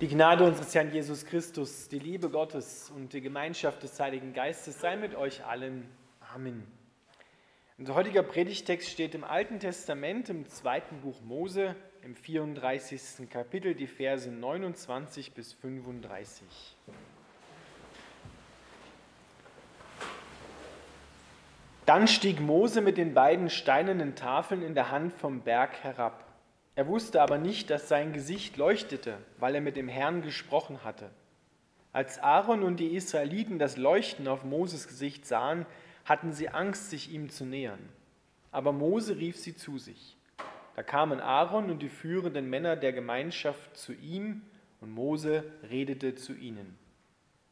Die Gnade unseres Herrn Jesus Christus, die Liebe Gottes und die Gemeinschaft des Heiligen Geistes sei mit euch allen. Amen. Unser heutiger Predigtext steht im Alten Testament im zweiten Buch Mose im 34. Kapitel, die Verse 29 bis 35. Dann stieg Mose mit den beiden steinernen Tafeln in der Hand vom Berg herab. Er wusste aber nicht, dass sein Gesicht leuchtete, weil er mit dem Herrn gesprochen hatte. Als Aaron und die Israeliten das Leuchten auf Moses Gesicht sahen, hatten sie Angst, sich ihm zu nähern. Aber Mose rief sie zu sich. Da kamen Aaron und die führenden Männer der Gemeinschaft zu ihm, und Mose redete zu ihnen.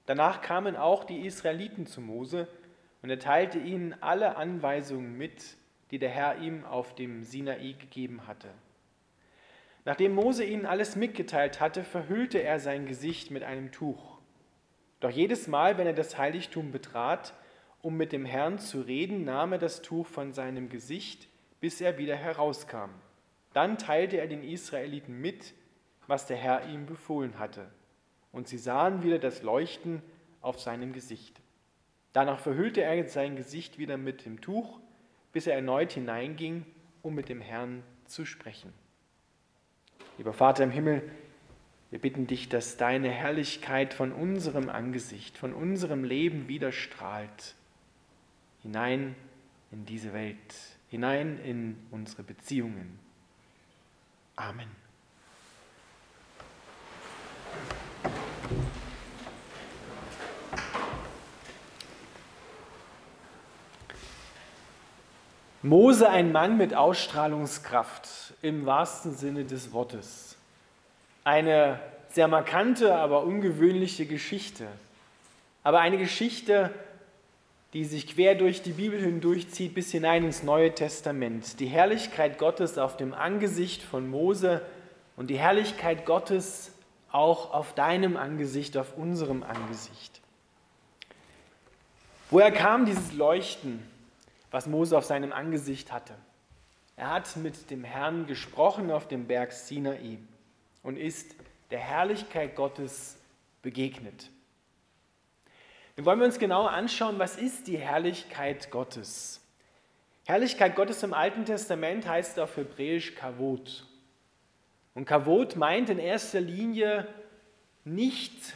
Danach kamen auch die Israeliten zu Mose, und er teilte ihnen alle Anweisungen mit, die der Herr ihm auf dem Sinai gegeben hatte. Nachdem Mose ihnen alles mitgeteilt hatte, verhüllte er sein Gesicht mit einem Tuch. Doch jedes Mal, wenn er das Heiligtum betrat, um mit dem Herrn zu reden, nahm er das Tuch von seinem Gesicht, bis er wieder herauskam. Dann teilte er den Israeliten mit, was der Herr ihm befohlen hatte. Und sie sahen wieder das Leuchten auf seinem Gesicht. Danach verhüllte er sein Gesicht wieder mit dem Tuch, bis er erneut hineinging, um mit dem Herrn zu sprechen. Lieber Vater im Himmel, wir bitten dich, dass deine Herrlichkeit von unserem Angesicht, von unserem Leben wieder strahlt, hinein in diese Welt, hinein in unsere Beziehungen. Amen. Mose ein Mann mit Ausstrahlungskraft im wahrsten Sinne des Wortes. Eine sehr markante, aber ungewöhnliche Geschichte. Aber eine Geschichte, die sich quer durch die Bibel hindurchzieht bis hinein ins Neue Testament. Die Herrlichkeit Gottes auf dem Angesicht von Mose und die Herrlichkeit Gottes auch auf deinem Angesicht, auf unserem Angesicht. Woher kam dieses Leuchten? Was Mose auf seinem Angesicht hatte. Er hat mit dem Herrn gesprochen auf dem Berg Sinai und ist der Herrlichkeit Gottes begegnet. Nun wollen wir uns genauer anschauen, was ist die Herrlichkeit Gottes? Herrlichkeit Gottes im Alten Testament heißt auf Hebräisch Kavod. Und Kavod meint in erster Linie nicht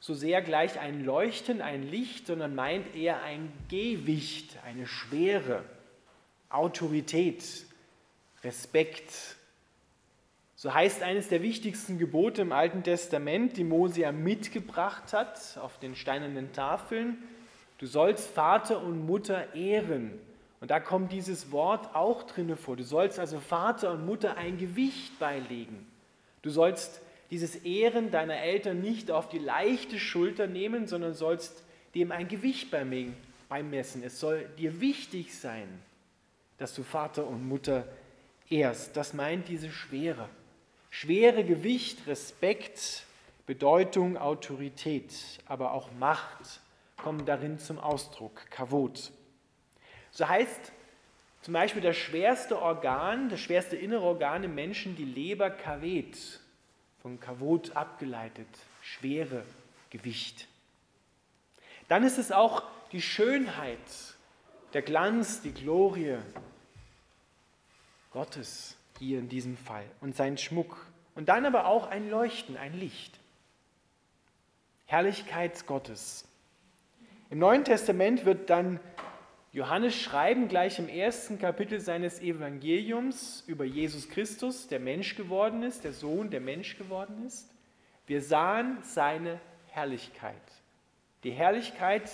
so sehr gleich ein Leuchten, ein Licht, sondern meint eher ein Gewicht, eine Schwere, Autorität, Respekt. So heißt eines der wichtigsten Gebote im Alten Testament, die Mose ja mitgebracht hat auf den steinernen Tafeln. Du sollst Vater und Mutter ehren. Und da kommt dieses Wort auch drinne vor. Du sollst also Vater und Mutter ein Gewicht beilegen. Du sollst dieses Ehren deiner Eltern nicht auf die leichte Schulter nehmen, sondern sollst dem ein Gewicht beimessen. Es soll dir wichtig sein, dass du Vater und Mutter ehrst. Das meint diese Schwere. Schwere Gewicht, Respekt, Bedeutung, Autorität, aber auch Macht kommen darin zum Ausdruck. Kavot. So heißt zum Beispiel das schwerste Organ, das schwerste innere Organ im Menschen, die Leber Kavet von Kavot abgeleitet, schwere Gewicht. Dann ist es auch die Schönheit, der Glanz, die Glorie Gottes hier in diesem Fall und sein Schmuck. Und dann aber auch ein Leuchten, ein Licht. Herrlichkeit Gottes. Im Neuen Testament wird dann Johannes schreiben gleich im ersten Kapitel seines Evangeliums über Jesus Christus, der Mensch geworden ist, der Sohn, der Mensch geworden ist. Wir sahen seine Herrlichkeit, die Herrlichkeit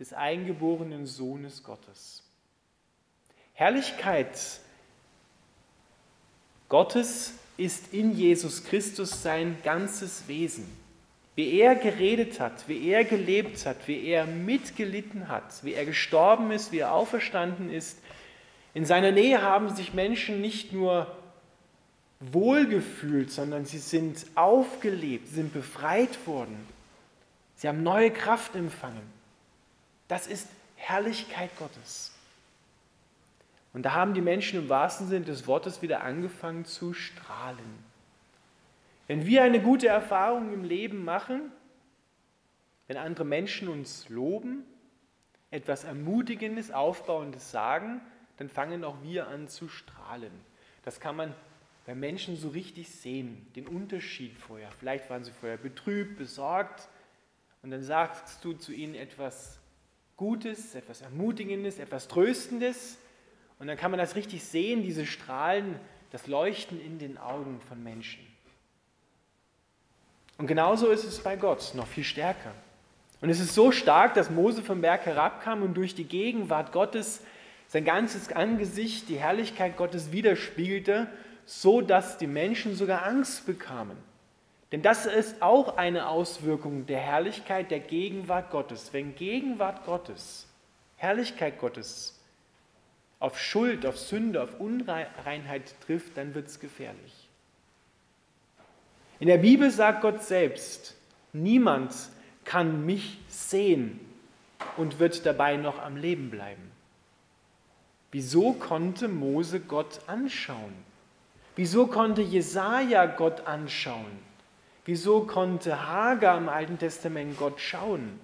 des eingeborenen Sohnes Gottes. Herrlichkeit Gottes ist in Jesus Christus sein ganzes Wesen wie er geredet hat, wie er gelebt hat, wie er mitgelitten hat, wie er gestorben ist, wie er auferstanden ist. In seiner Nähe haben sich Menschen nicht nur wohlgefühlt, sondern sie sind aufgelebt, sind befreit worden. Sie haben neue Kraft empfangen. Das ist Herrlichkeit Gottes. Und da haben die Menschen im wahrsten Sinne des Wortes wieder angefangen zu strahlen. Wenn wir eine gute Erfahrung im Leben machen, wenn andere Menschen uns loben, etwas Ermutigendes, Aufbauendes sagen, dann fangen auch wir an zu strahlen. Das kann man bei Menschen so richtig sehen, den Unterschied vorher. Vielleicht waren sie vorher betrübt, besorgt und dann sagst du zu ihnen etwas Gutes, etwas Ermutigendes, etwas Tröstendes und dann kann man das richtig sehen, diese Strahlen, das Leuchten in den Augen von Menschen. Und genauso ist es bei Gott, noch viel stärker. Und es ist so stark, dass Mose vom Berg herabkam und durch die Gegenwart Gottes sein ganzes Angesicht, die Herrlichkeit Gottes widerspiegelte, so dass die Menschen sogar Angst bekamen. Denn das ist auch eine Auswirkung der Herrlichkeit der Gegenwart Gottes. Wenn Gegenwart Gottes, Herrlichkeit Gottes auf Schuld, auf Sünde, auf Unreinheit trifft, dann wird es gefährlich. In der Bibel sagt Gott selbst, niemand kann mich sehen und wird dabei noch am Leben bleiben. Wieso konnte Mose Gott anschauen? Wieso konnte Jesaja Gott anschauen? Wieso konnte Hagar im Alten Testament Gott schauen?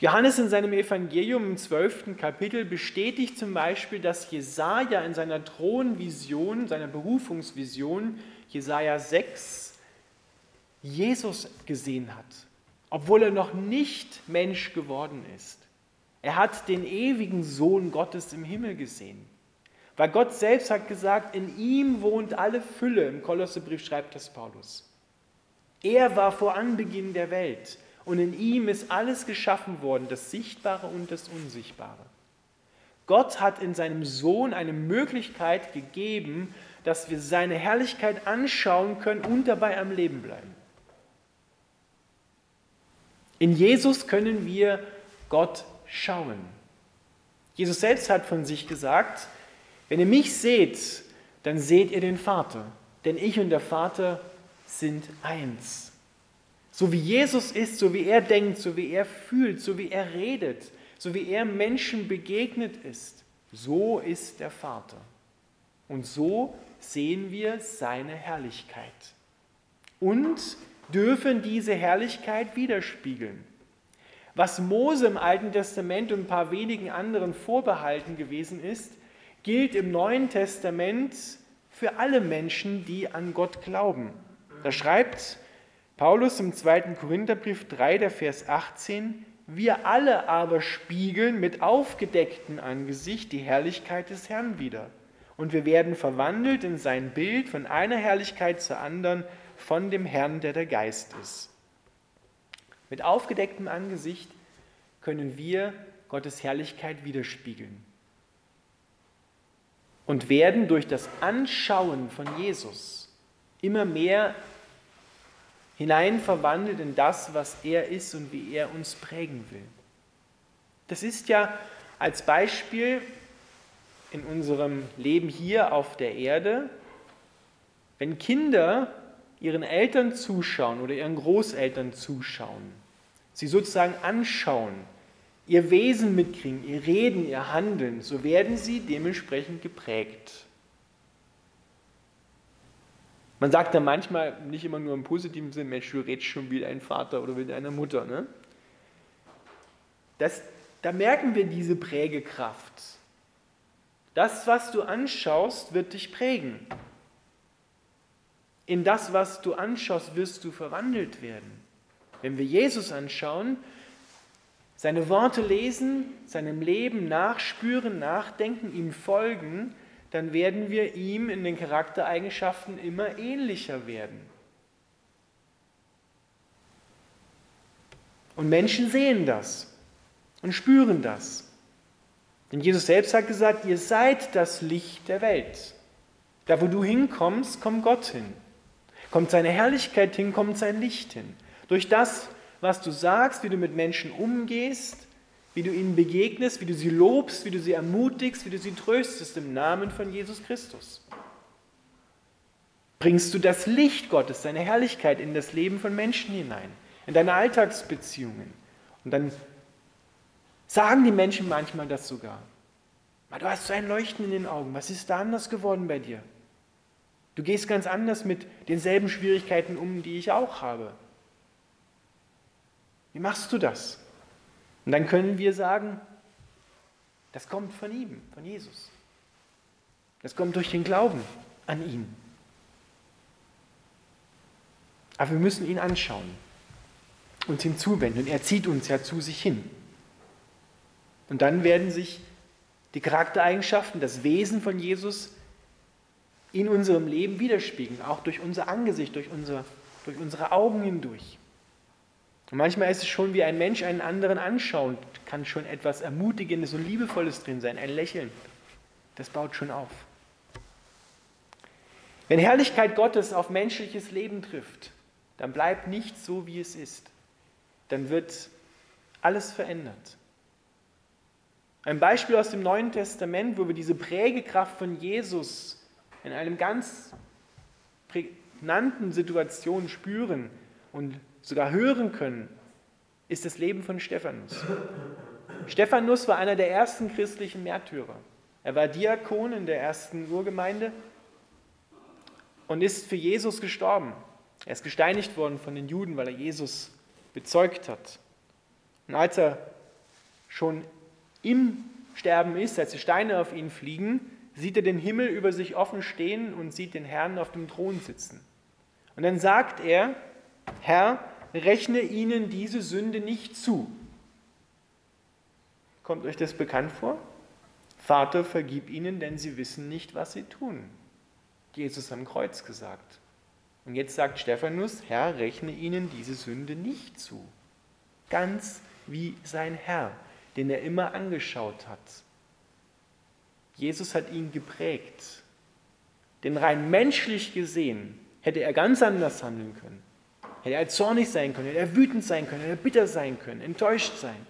Johannes in seinem Evangelium im 12. Kapitel bestätigt zum Beispiel, dass Jesaja in seiner Thronvision, seiner Berufungsvision, Jesaja 6, Jesus gesehen hat, obwohl er noch nicht Mensch geworden ist. Er hat den ewigen Sohn Gottes im Himmel gesehen. Weil Gott selbst hat gesagt, in ihm wohnt alle Fülle. Im Kolossebrief schreibt das Paulus. Er war vor Anbeginn der Welt und in ihm ist alles geschaffen worden, das Sichtbare und das Unsichtbare. Gott hat in seinem Sohn eine Möglichkeit gegeben, dass wir seine Herrlichkeit anschauen können und dabei am Leben bleiben. In Jesus können wir Gott schauen. Jesus selbst hat von sich gesagt, wenn ihr mich seht, dann seht ihr den Vater, denn ich und der Vater sind eins. So wie Jesus ist, so wie er denkt, so wie er fühlt, so wie er redet, so wie er Menschen begegnet ist, so ist der Vater. Und so sehen wir seine Herrlichkeit. Und dürfen diese Herrlichkeit widerspiegeln. Was Mose im Alten Testament und ein paar wenigen anderen vorbehalten gewesen ist, gilt im Neuen Testament für alle Menschen, die an Gott glauben. Da schreibt Paulus im 2. Korintherbrief 3, der Vers 18, wir alle aber spiegeln mit aufgedecktem Angesicht die Herrlichkeit des Herrn wider. Und wir werden verwandelt in sein Bild von einer Herrlichkeit zur anderen von dem Herrn, der der Geist ist. Mit aufgedecktem Angesicht können wir Gottes Herrlichkeit widerspiegeln und werden durch das Anschauen von Jesus immer mehr hineinverwandelt in das, was er ist und wie er uns prägen will. Das ist ja als Beispiel in unserem Leben hier auf der Erde, wenn Kinder ihren Eltern zuschauen oder ihren Großeltern zuschauen, sie sozusagen anschauen, ihr Wesen mitkriegen, ihr Reden, ihr Handeln, so werden sie dementsprechend geprägt. Man sagt da manchmal nicht immer nur im positiven Sinn, Mensch, du redest schon wie dein Vater oder wie deine Mutter. Ne? Das, da merken wir diese Prägekraft. Das, was du anschaust, wird dich prägen. In das, was du anschaust, wirst du verwandelt werden. Wenn wir Jesus anschauen, seine Worte lesen, seinem Leben nachspüren, nachdenken, ihm folgen, dann werden wir ihm in den Charaktereigenschaften immer ähnlicher werden. Und Menschen sehen das und spüren das. Denn Jesus selbst hat gesagt, ihr seid das Licht der Welt. Da, wo du hinkommst, kommt Gott hin. Kommt seine Herrlichkeit hin, kommt sein Licht hin. Durch das, was du sagst, wie du mit Menschen umgehst, wie du ihnen begegnest, wie du sie lobst, wie du sie ermutigst, wie du sie tröstest im Namen von Jesus Christus. Bringst du das Licht Gottes, seine Herrlichkeit in das Leben von Menschen hinein, in deine Alltagsbeziehungen. Und dann sagen die Menschen manchmal das sogar. Du hast so ein Leuchten in den Augen. Was ist da anders geworden bei dir? Du gehst ganz anders mit denselben Schwierigkeiten um, die ich auch habe. Wie machst du das? Und dann können wir sagen, das kommt von ihm, von Jesus. Das kommt durch den Glauben an ihn. Aber wir müssen ihn anschauen, uns hinzuwenden. Und er zieht uns ja zu sich hin. Und dann werden sich die Charaktereigenschaften, das Wesen von Jesus in unserem Leben widerspiegeln, auch durch unser Angesicht, durch, unser, durch unsere Augen hindurch. Und manchmal ist es schon wie ein Mensch einen anderen anschauen, kann schon etwas Ermutigendes und Liebevolles drin sein, ein Lächeln. Das baut schon auf. Wenn Herrlichkeit Gottes auf menschliches Leben trifft, dann bleibt nichts so, wie es ist. Dann wird alles verändert. Ein Beispiel aus dem Neuen Testament, wo wir diese Prägekraft von Jesus in einem ganz prägnanten Situation spüren und sogar hören können, ist das Leben von Stephanus. Stephanus war einer der ersten christlichen Märtyrer. Er war Diakon in der ersten Urgemeinde und ist für Jesus gestorben. Er ist gesteinigt worden von den Juden, weil er Jesus bezeugt hat. Und als er schon im Sterben ist, als die Steine auf ihn fliegen, sieht er den Himmel über sich offen stehen und sieht den Herrn auf dem Thron sitzen. Und dann sagt er, Herr, rechne ihnen diese Sünde nicht zu. Kommt euch das bekannt vor? Vater, vergib ihnen, denn sie wissen nicht, was sie tun. Jesus am Kreuz gesagt. Und jetzt sagt Stephanus, Herr, rechne ihnen diese Sünde nicht zu. Ganz wie sein Herr, den er immer angeschaut hat. Jesus hat ihn geprägt. Denn rein menschlich gesehen hätte er ganz anders handeln können. Hätte er zornig sein können, hätte er wütend sein können, hätte er bitter sein können, enttäuscht sein.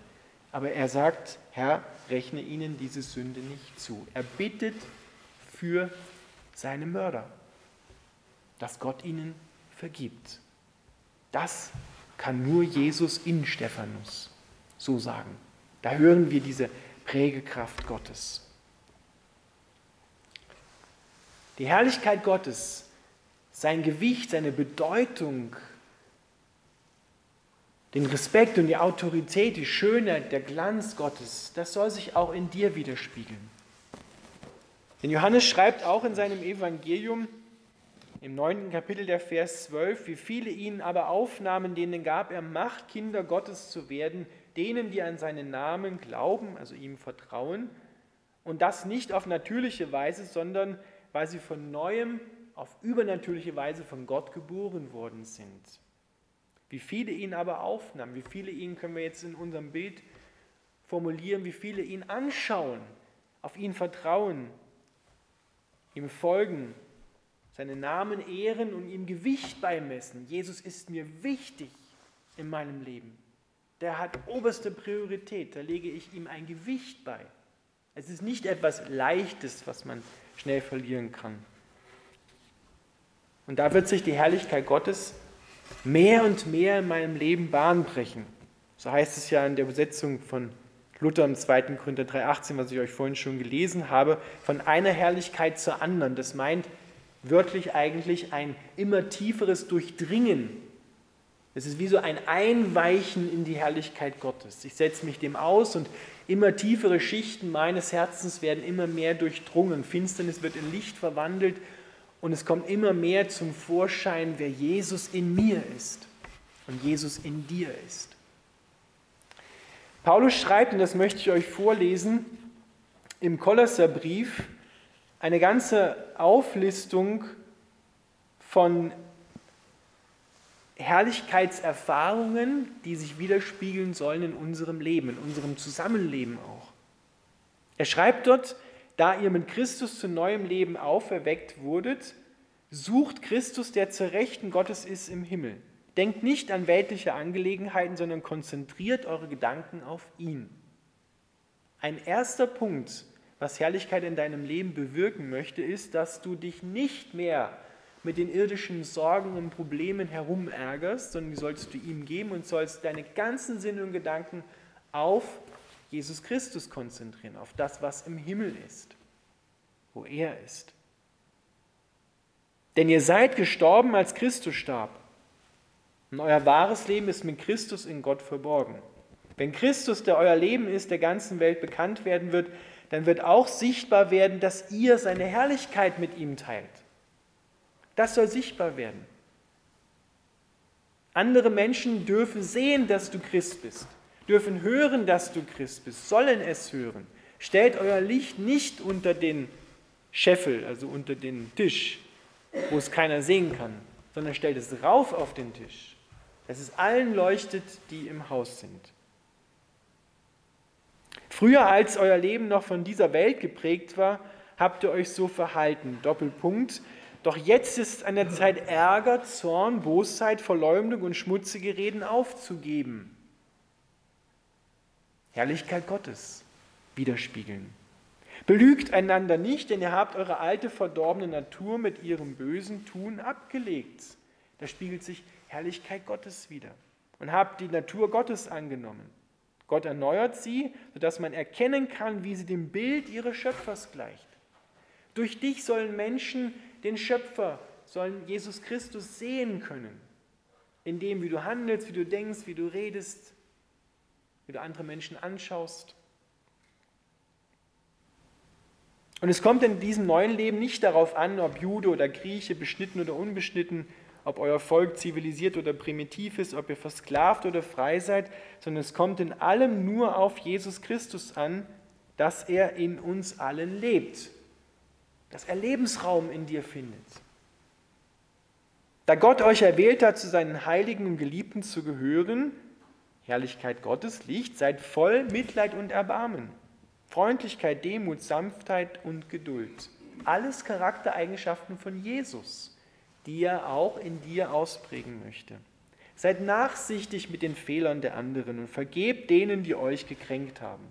Aber er sagt, Herr, rechne ihnen diese Sünde nicht zu. Er bittet für seine Mörder, dass Gott ihnen vergibt. Das kann nur Jesus in Stephanus so sagen. Da hören wir diese Prägekraft Gottes. Die Herrlichkeit Gottes, sein Gewicht, seine Bedeutung, den Respekt und die Autorität, die Schönheit, der Glanz Gottes, das soll sich auch in dir widerspiegeln. Denn Johannes schreibt auch in seinem Evangelium im neunten Kapitel der Vers 12, wie viele ihn aber aufnahmen, denen gab er Macht, Kinder Gottes zu werden, denen, die an seinen Namen glauben, also ihm vertrauen, und das nicht auf natürliche Weise, sondern weil sie von neuem auf übernatürliche Weise von Gott geboren worden sind. Wie viele ihn aber aufnahmen, wie viele ihn können wir jetzt in unserem Bild formulieren, wie viele ihn anschauen, auf ihn vertrauen, ihm folgen, seinen Namen ehren und ihm Gewicht beimessen. Jesus ist mir wichtig in meinem Leben. Der hat oberste Priorität, da lege ich ihm ein Gewicht bei. Es ist nicht etwas Leichtes, was man schnell verlieren kann. Und da wird sich die Herrlichkeit Gottes mehr und mehr in meinem Leben Bahn brechen. So heißt es ja in der Übersetzung von Luther im 2. Korinther 3,18, was ich euch vorhin schon gelesen habe, von einer Herrlichkeit zur anderen. Das meint wörtlich eigentlich ein immer tieferes Durchdringen. Es ist wie so ein Einweichen in die Herrlichkeit Gottes. Ich setze mich dem aus und immer tiefere Schichten meines Herzens werden immer mehr durchdrungen. Finsternis wird in Licht verwandelt und es kommt immer mehr zum Vorschein, wer Jesus in mir ist und Jesus in dir ist. Paulus schreibt, und das möchte ich euch vorlesen, im Kolosserbrief eine ganze Auflistung von Herrlichkeitserfahrungen, die sich widerspiegeln sollen in unserem Leben, in unserem Zusammenleben auch. Er schreibt dort, da ihr mit Christus zu neuem Leben auferweckt wurdet, sucht Christus, der zur Rechten Gottes ist im Himmel. Denkt nicht an weltliche Angelegenheiten, sondern konzentriert eure Gedanken auf ihn. Ein erster Punkt, was Herrlichkeit in deinem Leben bewirken möchte, ist, dass du dich nicht mehr mit den irdischen Sorgen und Problemen herumärgerst, sondern die sollst du ihm geben und sollst deine ganzen Sinne und Gedanken auf Jesus Christus konzentrieren, auf das, was im Himmel ist, wo er ist. Denn ihr seid gestorben, als Christus starb. Und euer wahres Leben ist mit Christus in Gott verborgen. Wenn Christus, der euer Leben ist, der ganzen Welt bekannt werden wird, dann wird auch sichtbar werden, dass ihr seine Herrlichkeit mit ihm teilt. Das soll sichtbar werden. Andere Menschen dürfen sehen, dass du Christ bist, dürfen hören, dass du Christ bist, sollen es hören. Stellt euer Licht nicht unter den Scheffel, also unter den Tisch, wo es keiner sehen kann, sondern stellt es rauf auf den Tisch, dass es allen leuchtet, die im Haus sind. Früher, als euer Leben noch von dieser Welt geprägt war, habt ihr euch so verhalten. Doppelpunkt. Doch jetzt ist an der Zeit, Ärger, Zorn, Bosheit, Verleumdung und schmutzige Reden aufzugeben. Herrlichkeit Gottes widerspiegeln. Belügt einander nicht, denn ihr habt eure alte verdorbene Natur mit ihrem bösen Tun abgelegt. Da spiegelt sich Herrlichkeit Gottes wider. Und habt die Natur Gottes angenommen. Gott erneuert sie, sodass man erkennen kann, wie sie dem Bild ihres Schöpfers gleicht. Durch dich sollen Menschen den Schöpfer, sollen Jesus Christus sehen können, in dem, wie du handelst, wie du denkst, wie du redest, wie du andere Menschen anschaust. Und es kommt in diesem neuen Leben nicht darauf an, ob Jude oder Grieche, beschnitten oder unbeschnitten, ob euer Volk zivilisiert oder primitiv ist, ob ihr versklavt oder frei seid, sondern es kommt in allem nur auf Jesus Christus an, dass er in uns allen lebt, dass er Lebensraum in dir findet. Da Gott euch erwählt hat, zu seinen Heiligen und Geliebten zu gehören, Herrlichkeit Gottes liegt, seid voll Mitleid und Erbarmen. Freundlichkeit, Demut, Sanftheit und Geduld. Alles Charaktereigenschaften von Jesus, die er auch in dir ausprägen möchte. Seid nachsichtig mit den Fehlern der anderen und vergebt denen, die euch gekränkt haben.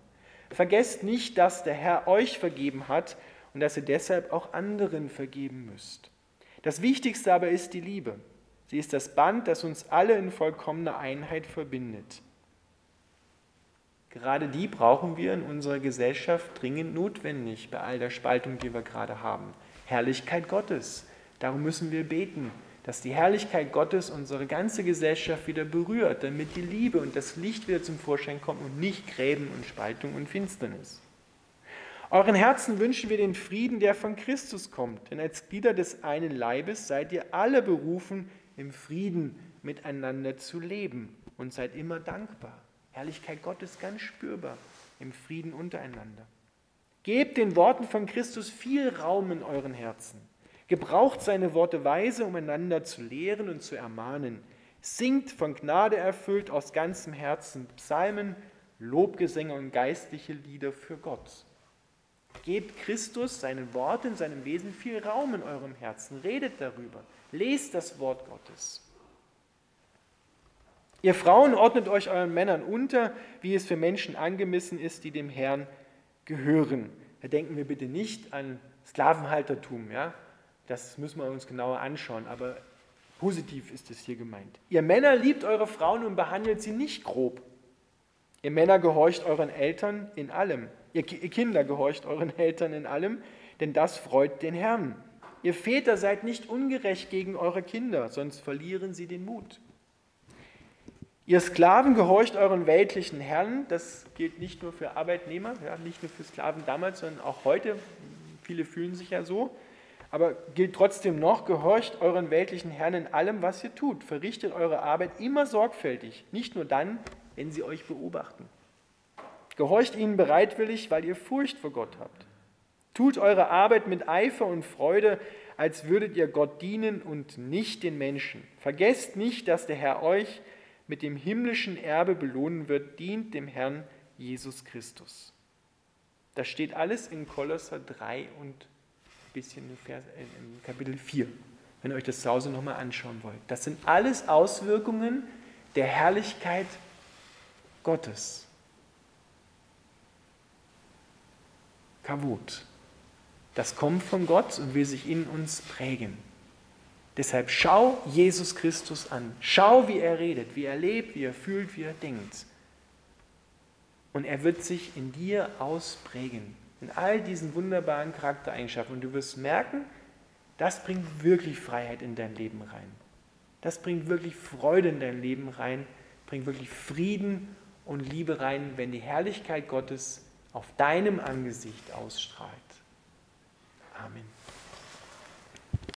Vergesst nicht, dass der Herr euch vergeben hat und dass ihr deshalb auch anderen vergeben müsst. Das Wichtigste aber ist die Liebe. Sie ist das Band, das uns alle in vollkommener Einheit verbindet. Gerade die brauchen wir in unserer Gesellschaft dringend notwendig bei all der Spaltung, die wir gerade haben. Herrlichkeit Gottes. Darum müssen wir beten, dass die Herrlichkeit Gottes unsere ganze Gesellschaft wieder berührt, damit die Liebe und das Licht wieder zum Vorschein kommen und nicht Gräben und Spaltung und Finsternis. Euren Herzen wünschen wir den Frieden, der von Christus kommt, denn als Glieder des einen Leibes seid ihr alle berufen, im Frieden miteinander zu leben und seid immer dankbar. Herrlichkeit Gottes ganz spürbar im Frieden untereinander. Gebt den Worten von Christus viel Raum in euren Herzen. Gebraucht seine Worte weise, um einander zu lehren und zu ermahnen. Singt von Gnade erfüllt aus ganzem Herzen Psalmen, Lobgesänge und geistliche Lieder für Gott. Gebt Christus, seinen Worten, seinem Wesen viel Raum in eurem Herzen. Redet darüber. Lest das Wort Gottes. Ihr Frauen ordnet euch euren Männern unter, wie es für Menschen angemessen ist, die dem Herrn gehören. Da denken wir bitte nicht an Sklavenhaltertum, ja? Das müssen wir uns genauer anschauen, aber positiv ist es hier gemeint. Ihr Männer liebt eure Frauen und behandelt sie nicht grob. Ihr Männer gehorcht euren Eltern in allem. Ihr Kinder gehorcht euren Eltern in allem, denn das freut den Herrn. Ihr Väter seid nicht ungerecht gegen eure Kinder, sonst verlieren sie den Mut. Ihr Sklaven gehorcht euren weltlichen Herren. Das gilt nicht nur für Arbeitnehmer, ja, nicht nur für Sklaven damals, sondern auch heute. Viele fühlen sich ja so. Aber gilt trotzdem noch, gehorcht euren weltlichen Herren in allem, was ihr tut. Verrichtet eure Arbeit immer sorgfältig, nicht nur dann, wenn sie euch beobachten. Gehorcht ihnen bereitwillig, weil ihr Furcht vor Gott habt. Tut eure Arbeit mit Eifer und Freude, als würdet ihr Gott dienen und nicht den Menschen. Vergesst nicht, dass der Herr euch mit dem himmlischen Erbe belohnen wird, dient dem Herrn Jesus Christus. Das steht alles in Kolosser 3 und ein bisschen im Kapitel 4, wenn ihr euch das zu Hause nochmal anschauen wollt. Das sind alles Auswirkungen der Herrlichkeit Gottes. Kavut. Das kommt von Gott und will sich in uns prägen. Deshalb schau Jesus Christus an. Schau, wie er redet, wie er lebt, wie er fühlt, wie er denkt. Und er wird sich in dir ausprägen, in all diesen wunderbaren Charaktereigenschaften. Und du wirst merken, das bringt wirklich Freiheit in dein Leben rein. Das bringt wirklich Freude in dein Leben rein, bringt wirklich Frieden und Liebe rein, wenn die Herrlichkeit Gottes auf deinem Angesicht ausstrahlt. Amen.